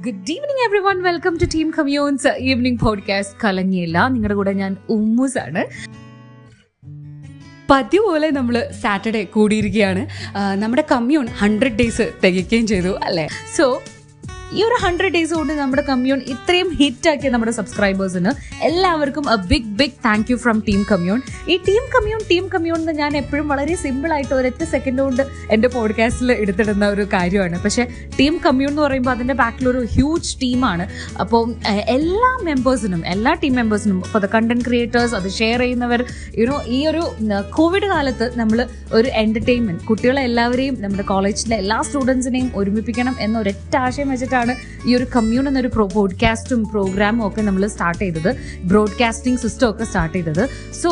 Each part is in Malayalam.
Good evening everyone welcome to team commune's evening podcast കലങ്ങിയില്ല. നിങ്ങളുടെ കൂടെ ഞാൻ ഉമ്മൂസ് ആണ് പതിവ് പോലെ നമ്മൾ സാറ്റർഡേ കൂടിയിരിക്കുകയാണ്. നമ്മുടെ കമ്മ്യൂൺ ഹൺഡ്രഡ് ഡേയ്സ് തികയ്ക്കുകയും ചെയ്തു അല്ലേ? സോ ഈ ഒരു ഹൺഡ്രഡ് ഡേയ്സ് കൊണ്ട് നമ്മുടെ കമ്മ്യൂൺ ഇത്രയും ഹിറ്റ് ആക്കിയ നമ്മുടെ സബ്സ്ക്രൈബേഴ്സിന് എല്ലാവർക്കും a big big thank you from team commune ഈ ടീം കമ്മ്യൂൺ ടീം കമ്മ്യൂൺ എന്ന് ഞാൻ എപ്പോഴും വളരെ സിമ്പിൾ ആയിട്ട് ഒരൊറ്റ സെക്കൻഡ് കൊണ്ട് എന്റെ പോഡ്കാസ്റ്റിൽ എടുത്തിടുന്ന ഒരു കാര്യമാണ്. പക്ഷേ ടീം കമ്മ്യൂൺ എന്ന് പറയുമ്പോൾ അതിന്റെ ബാക്കിലൊരു ഹ്യൂജ് ടീമാണ് അപ്പോൾ എല്ലാ മെമ്പേഴ്സിനും എല്ലാ ടീം മെമ്പേഴ്സിനും ഇപ്പോൾ ദ കണ്ടന്റ് ക്രിയേറ്റേഴ്സ് അത് ഷെയർ ചെയ്യുന്നവർ യുനോ ഈ ഒരു കോവിഡ് കാലത്ത് നമ്മൾ ഒരു എന്റർടൈൻമെന്റ് കുട്ടികളെ എല്ലാവരെയും നമ്മുടെ കോളേജിലെ എല്ലാ സ്റ്റുഡൻസിനെയും ഒരുമിപ്പിക്കണം എന്ന ആശയം വെച്ചിട്ടാണ് ഈ ഒരു കമ്മ്യൂൺ എന്നൊരു പ്രോ പോഡ്കാസ്റ്റും പ്രോഗ്രാമും ഒക്കെ നമ്മൾ സ്റ്റാർട്ട് ചെയ്തത്. ബ്രോഡ്കാസ്റ്റിംഗ് സിസ്റ്റം ഒക്കെ സ്റ്റാർട്ട് ചെയ്തത്. സോ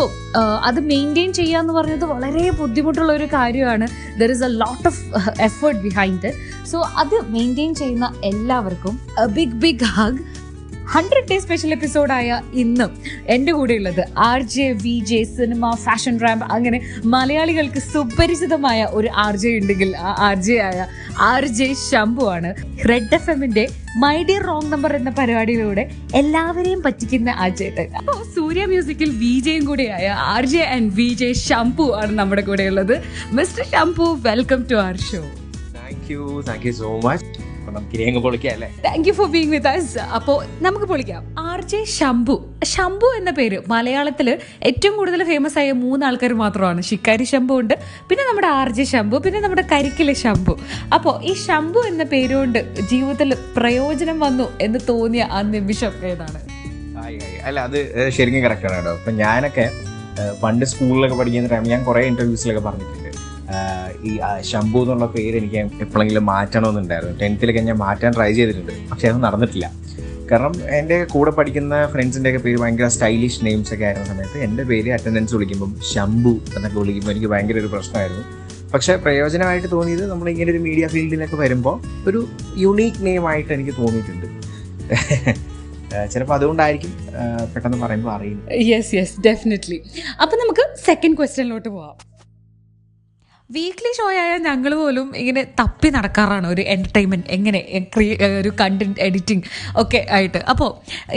അത് മെയിന്റെയിൻ ചെയ്യുക എന്ന് പറഞ്ഞത് വളരെ ബുദ്ധിമുട്ടുള്ള ഒരു കാര്യമാണ്. There is a lot of effort behind so അത് മെയിന്റെയിൻ ചെയ്യുന്ന എല്ലാവർക്കും big big hug hundred day special എപ്പിസോഡായ ഇന്നും എന്റെ കൂടെയുള്ളത് R J V J cinema fashion ramp അങ്ങനെ മലയാളികൾക്ക് സുപരിചിതമായ ഒരു ആർ ജെ ഉണ്ടെങ്കിൽ ആ ആർ ജെ ആയ ആർ ജെ ശംഭു ആണ്. റെഡ് എഫ് എമ്മിന്റെ മൈ ഡിയർ റോങ് നമ്പർ എന്ന പരിപാടിയിലൂടെ എല്ലാവരെയും പറ്റിക്കുന്ന ആ ചേട്ടൻ. അപ്പോൾ സൂര്യ മ്യൂസിക്കിൽ വി ജെയും കൂടെയായ R J and V J Shambhu ആണ് നമ്മുടെ കൂടെ ഉള്ളത്. Mister Shambhu welcome to our show thank you thank you so much അപ്പൊ നമുക്ക് ഇനി അങ്ങ് പൊളിക്കാം അല്ലേ? Thank you for being with us അപ്പോൾ നമുക്ക് പൊളിക്കാം. R J Shambhu. ശംഭു എന്ന പേര് മലയാളത്തിൽ ഏറ്റവും കൂടുതൽ ഫേമസ് ആയ മൂന്ന് ആൾക്കാർ മാത്രമാണ്. ശിക്കാരി ശംഭു ഉണ്ട് പിന്നെ നമ്മുടെ ആർ ജെ ശംഭു പിന്നെ നമ്മുടെ കരിക്കിലെ ശംഭു. അപ്പോൾ ഈ ശംഭു എന്ന പേരുകൊണ്ട് ജീവിതത്തിൽ പ്രയോജനം വന്നു എന്ന് തോന്നിയ ആ നിമിഷം ഏതാണ്. അല്ല അത് ശരിക്കും കറക്റ്റ് ആണ് കേട്ടോ. അപ്പൊ ഞാനൊക്കെ പണ്ട് സ്കൂളിലൊക്കെ പഠിക്കുന്ന ടൈം ഞാൻ കുറേ ഇന്റർവ്യൂസിലൊക്കെ പറഞ്ഞിട്ടുണ്ട്. ഈ ശംഭു എന്നുള്ള പേര് എനിക്ക് എപ്പോഴെങ്കിലും മാറ്റണമെന്നുണ്ടായിരുന്നു. ടെൻത്തിലൊക്കെ ഞാൻ മാറ്റാൻ ട്രൈ ചെയ്തിട്ടുണ്ട്. പക്ഷെ അത് നടന്നിട്ടില്ല. കാരണം എന്റെ കൂടെ പഠിക്കുന്ന ഫ്രണ്ട്സിന്റെ ഒക്കെ പേര് ഭയങ്കര സ്റ്റൈലിഷ് നെയിംസ് ഒക്കെ ആയിരുന്ന സമയത്ത് എന്റെ പേര് അറ്റൻഡൻസ് വിളിക്കുമ്പം ശംഭു എന്നൊക്കെ വിളിക്കുമ്പോൾ എനിക്ക് ഭയങ്കര ഒരു പ്രശ്നമായിരുന്നു. പക്ഷേ പ്രയോജനമായിട്ട് തോന്നിയത് നമ്മൾ ഇങ്ങനെ ഒരു മീഡിയ ഫീൽഡിലൊക്കെ വരുമ്പോൾ ഒരു യുണീക്ക് നെയിം ആയിട്ട് എനിക്ക് തോന്നിയിട്ടുണ്ട്. ചിലപ്പോൾ അതുകൊണ്ടായിരിക്കും പെട്ടെന്ന് പറയുമ്പോൾ അറിയുന്നത് യെസ് യെസ് ഡെഫിനറ്റ്ലി അപ്പം നമുക്ക് സെക്കൻഡ് ക്വസ്റ്റ്യനിലോട്ട് പോവാം. വീക്ക്ലി ഷോ ആയ ഞങ്ങൾ പോലും ഇങ്ങനെ തപ്പി നടക്കാറാണ് ഒരു എന്റർടൈൻമെന്റ് എങ്ങനെ ഒരു കണ്ടന്റ് എഡിറ്റിംഗ് ഒക്കെ ആയിട്ട്. അപ്പോൾ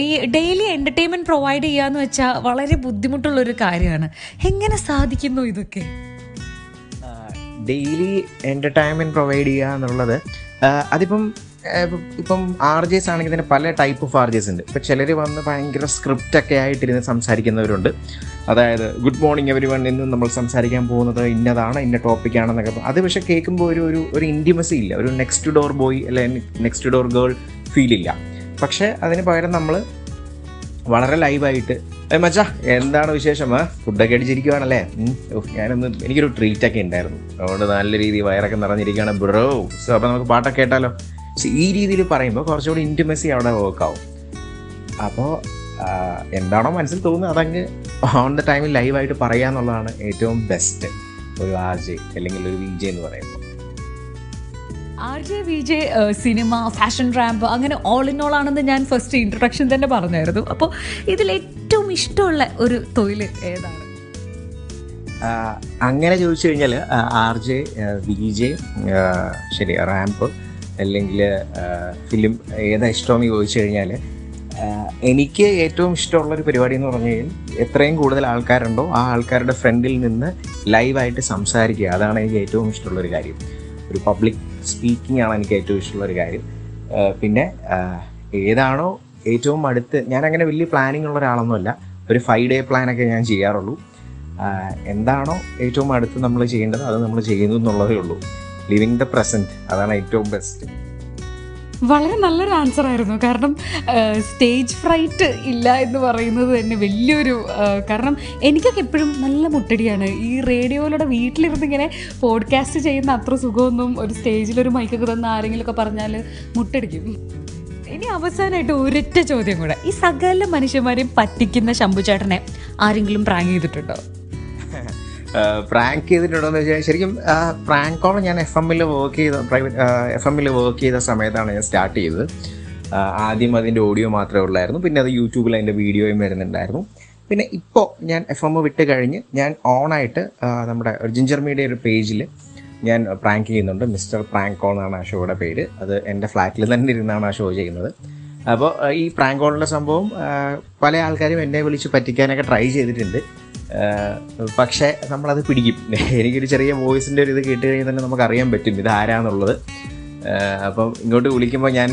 ഈ ഡെയിലി എന്റർടൈൻമെന്റ് പ്രൊവൈഡ് ചെയ്യാന്ന് വെച്ചാൽ വളരെ ബുദ്ധിമുട്ടുള്ളൊരു കാര്യമാണ്. എങ്ങനെ സാധിക്കുന്നു ഇതൊക്കെ? ഡെയിലി എന്റർടൈൻമെന്റ് പ്രൊവൈഡ് ചെയ്യുക എന്നുള്ളത് അതിപ്പം ഇപ്പം ആർ ജെസ് ആണെങ്കിൽ തന്നെ പല ടൈപ്പ് ഓഫ് ആർ ജെസ് ഉണ്ട്. ഇപ്പം ചിലർ വന്ന് ഭയങ്കര സ്ക്രിപ്റ്റ് ഒക്കെ ആയിട്ടിരുന്ന് സംസാരിക്കുന്നവരുണ്ട്. അതായത് ഗുഡ് മോർണിംഗ് എവരി വൺ ഇന്ന് നമ്മൾ സംസാരിക്കാൻ പോകുന്നത് ഇന്നതാണ് ഇന്ന ടോപ്പിക്കാണെന്നൊക്കെ അത് പക്ഷേ കേൾക്കുമ്പോൾ ഒരു ഒരു ഒരു ഇന്റിമസി ഇല്ല. ഒരു നെക്സ്റ്റ് ഡോർ ബോയ് അല്ലെങ്കിൽ നെക്സ്റ്റ് ഡോർ ഗേൾ ഫീൽ ഇല്ല. പക്ഷേ അതിന് പകരം നമ്മൾ വളരെ ലൈവായിട്ട് ഏ മച്ചാ എന്താണ് വിശേഷം ഫുഡൊക്കെ അടിച്ചിരിക്കുവാണല്ലേ? ഞാനൊന്ന് എനിക്കൊരു ട്രീറ്റ് ഒക്കെ ഉണ്ടായിരുന്നു. അതുകൊണ്ട് നല്ല രീതിയിൽ വയറൊക്കെ നിറഞ്ഞിരിക്കുകയാണ് ബ്രോ. സോ അപ്പോൾ നമുക്ക് പാട്ടൊക്കെ കേട്ടാലോ? ഈ രീതിയിൽ പറയുമ്പോൾ കുറച്ചുകൂടി ഇന്റിമസി അവിടെ വർക്കാവും അപ്പോൾ എന്താണോ മനസ്സിൽ തോന്നുന്നത് അതങ്ങ് ഓൺ ദ ടൈമിൽ ലൈവായിട്ട് പറയുക എന്നുള്ളതാണ് ഏറ്റവും ബെസ്റ്റ് ഒരു ആർ ജെ അല്ലെങ്കിൽ ഒരു വി ജെ എന്ന് പറയുമ്പോൾ R J V J cinema fashion ramp അങ്ങനെ ഓൾ ഇൻ ഓൾ ആണെന്ന് ഞാൻ ഫസ്റ്റ് ഇൻട്രൊഡക്ഷൻ തന്നെ പറഞ്ഞായിരുന്നു. അപ്പോൾ ഇതിൽ ഏറ്റവും ഇഷ്ടമുള്ള ഒരു തൊഴിൽ ഏതാണ്? അങ്ങനെ ചോദിച്ചു കഴിഞ്ഞാൽ ആർ ജെ വി ജെ ശരി റാമ്പ് അല്ലെങ്കിൽ ഫിലിം ഏതാ ഇഷ്ടമെന്ന് ചോദിച്ചു കഴിഞ്ഞാൽ എനിക്ക് ഏറ്റവും ഇഷ്ടമുള്ള ഒരു പരിപാടി എന്ന് പറഞ്ഞു കഴിഞ്ഞാൽ എത്രയും കൂടുതൽ ആൾക്കാരുണ്ടോ ആ ആൾക്കാരുടെ ഫ്രണ്ടിൽ നിന്ന് ലൈവായിട്ട് സംസാരിക്കുക. അതാണ് എനിക്ക് ഏറ്റവും ഇഷ്ടമുള്ള ഒരു കാര്യം. ഒരു പബ്ലിക് സ്പീക്കിംഗ് ആണ് എനിക്ക് ഏറ്റവും ഇഷ്ടമുള്ള ഒരു കാര്യം പിന്നെ ഏതാണോ ഏറ്റവും അടുത്ത് ഞാൻ അങ്ങനെ വലിയ പ്ലാനിങ് ഉള്ള ഒരാളൊന്നുമല്ല. ഒരു ഫൈവ് ഡേ പ്ലാനൊക്കെ ഞാൻ ചെയ്യാറുള്ളൂ. എന്താണോ ഏറ്റവും അടുത്ത് നമ്മൾ ചെയ്യേണ്ടത് അത് നമ്മൾ ചെയ്യുന്നു എന്നുള്ളതേ ഉള്ളൂ. ലിവിങ് ദ പ്രസന്റ് അതാണ് ഏറ്റവും ബെസ്റ്റ് വളരെ നല്ലൊരു ആൻസർ ആയിരുന്നു. കാരണം സ്റ്റേജ് ഫ്രൈറ്റ് ഇല്ല എന്ന് പറയുന്നത് തന്നെ വലിയൊരു കാരണം എനിക്കൊക്കെ എപ്പോഴും നല്ല മുട്ടടിയാണ്. ഈ റേഡിയോയിലൂടെ വീട്ടിലിരുന്ന് ഇങ്ങനെ പോഡ്കാസ്റ്റ് ചെയ്യുന്ന അത്ര സുഖമൊന്നും ഒരു സ്റ്റേജിലൊരു മൈക്കൊക്കെ തന്ന ആരെങ്കിലുമൊക്കെ പറഞ്ഞാൽ മുട്ടടിക്കും. ഇനി അവസാനമായിട്ട് ഒരൊറ്റ ചോദ്യം കൂടെ. ഈ സകല മനുഷ്യന്മാരെയും പറ്റിക്കുന്ന ശംഭുചേട്ടനെ ആരെങ്കിലും പ്രാങ്ക് ചെയ്തിട്ടുണ്ടോ? പ്രാങ്ക് ചെയ്തിട്ടുണ്ടോ എന്ന് വെച്ചാൽ ശരിക്കും പ്രാങ്ക് കോൾ ഞാൻ എഫ് എമ്മിൽ വർക്ക് ചെയ്ത പ്രൈവറ്റ് എഫ് എമ്മിൽ വർക്ക് ചെയ്ത സമയത്താണ് ഞാൻ സ്റ്റാർട്ട് ചെയ്തത്. ആദ്യം അതിന്റെ ഓഡിയോ മാത്രമേ ഉള്ളായിരുന്നു. പിന്നെ അത് യൂട്യൂബിൽ അതിന്റെ വീഡിയോയും വരുന്നുണ്ടായിരുന്നു. പിന്നെ ഇപ്പോൾ ഞാൻ എഫ് എം വിട്ട് കഴിഞ്ഞ് ഞാൻ ഓണായിട്ട് നമ്മുടെ ജിഞ്ചർ മീഡിയ ഒരു പേജിൽ ഞാൻ പ്രാങ്ക് ചെയ്യുന്നുണ്ട്. മിസ്റ്റർ പ്രാങ്ക് കോൾ എന്നാണ് ആ ഷോയുടെ പേര്. അത് എന്റെ ഫ്ലാറ്റിൽ തന്നെ ഇരുന്നാണ് ആ ഷോ ചെയ്യുന്നത്. അപ്പോൾ ഈ പ്രാങ്ക് കോളിന്റെ സംഭവം പല ആൾക്കാരും എന്നെ വിളിച്ച് പറ്റിക്കാനൊക്കെ ട്രൈ ചെയ്തിട്ടുണ്ട്. പക്ഷേ നമ്മളത് പിടിക്കും. എനിക്കൊരു ചെറിയ വോയിസിന്റെ ഒരു ഇത് കേട്ട് കഴിഞ്ഞാൽ തന്നെ നമുക്ക് അറിയാൻ പറ്റും ഇത് ആരാന്നുള്ളത്. അപ്പം ഇങ്ങോട്ട് വിളിക്കുമ്പോൾ ഞാൻ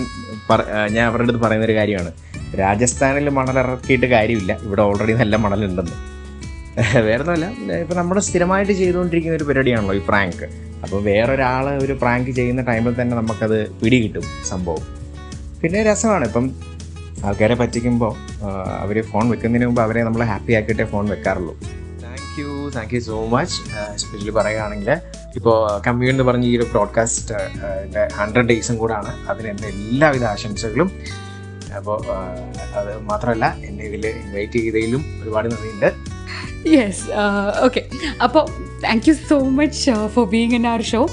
ഞാൻ അവരുടെ അടുത്ത് പറയുന്നൊരു കാര്യമാണ്. രാജസ്ഥാനിൽ മണൽ ഇറക്കിയിട്ട് കാര്യമില്ല. ഇവിടെ ഓൾറെഡി നല്ല മണലുണ്ടെന്ന്. വേറെ ഒന്നുമല്ല ഇപ്പം നമ്മൾ സ്ഥിരമായിട്ട് ചെയ്തുകൊണ്ടിരിക്കുന്ന ഒരു പരിപാടിയാണല്ലോ ഈ പ്രാങ്ക് അപ്പോൾ വേറൊരാൾ ഒരു പ്രാങ്ക് ചെയ്യുന്ന ടൈമിൽ തന്നെ നമുക്കത് പിടി കിട്ടും സംഭവം. പിന്നെ രസമാണ്. ഇപ്പം ആൾക്കാരെ പറ്റിക്കുമ്പോൾ അവർ ഫോൺ വെക്കുന്നതിന് മുമ്പ് അവരെ നമ്മൾ ഹാപ്പി ആക്കിയിട്ടേ phone വെക്കാറുള്ളൂ. Thank you thank you so much especially പറയുകയാണെങ്കിൽ ഇപ്പോൾ കമ്മ്യൂൺ എന്ന് പറഞ്ഞ ഈ ഒരു ബ്രോഡ്കാസ്റ്റ് എന്റെ ഹൺഡ്രഡ് ഡേയ്സും കൂടാണ്. അതിന് എന്റെ എല്ലാവിധ ആശംസകളും. അപ്പോൾ അത് മാത്രമല്ല എന്നെ ഇതിൽ ഇൻവൈറ്റ് ചെയ്തതിലും ഒരുപാട് നന്ദിയുണ്ട്. യെസ് ഓക്കെ അപ്പോൾ thank you so much for being in our show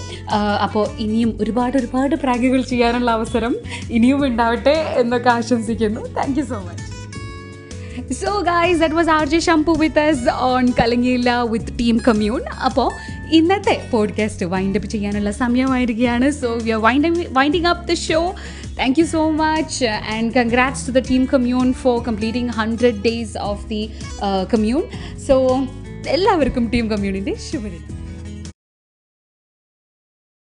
അപ്പോൾ ഇനിയും ഒരുപാട് ഒരുപാട് പ്രാഗുകൾ ചെയ്യാനുള്ള അവസരം ഇനിയും ഉണ്ടാവട്ടെ എന്നൊക്കെ ആശംസിക്കുന്നു. Thank you so much so guys that was R J Shambhu with us on കലങ്ങിയില്ല with team Commune അപ്പോൾ ഇന്നത്തെ പോഡ്കാസ്റ്റ് വൈൻഡ് അപ്പ് ചെയ്യാനുള്ള സമയമായിരിക്കുകയാണ്. So we are wind winding up the show thank you so much and congrats to the team Commune for completing hundred days of the Commune so എല്ലാവർക്കും ടീം കമ്മ്യൂണിന്റെ ശുഭദിനം.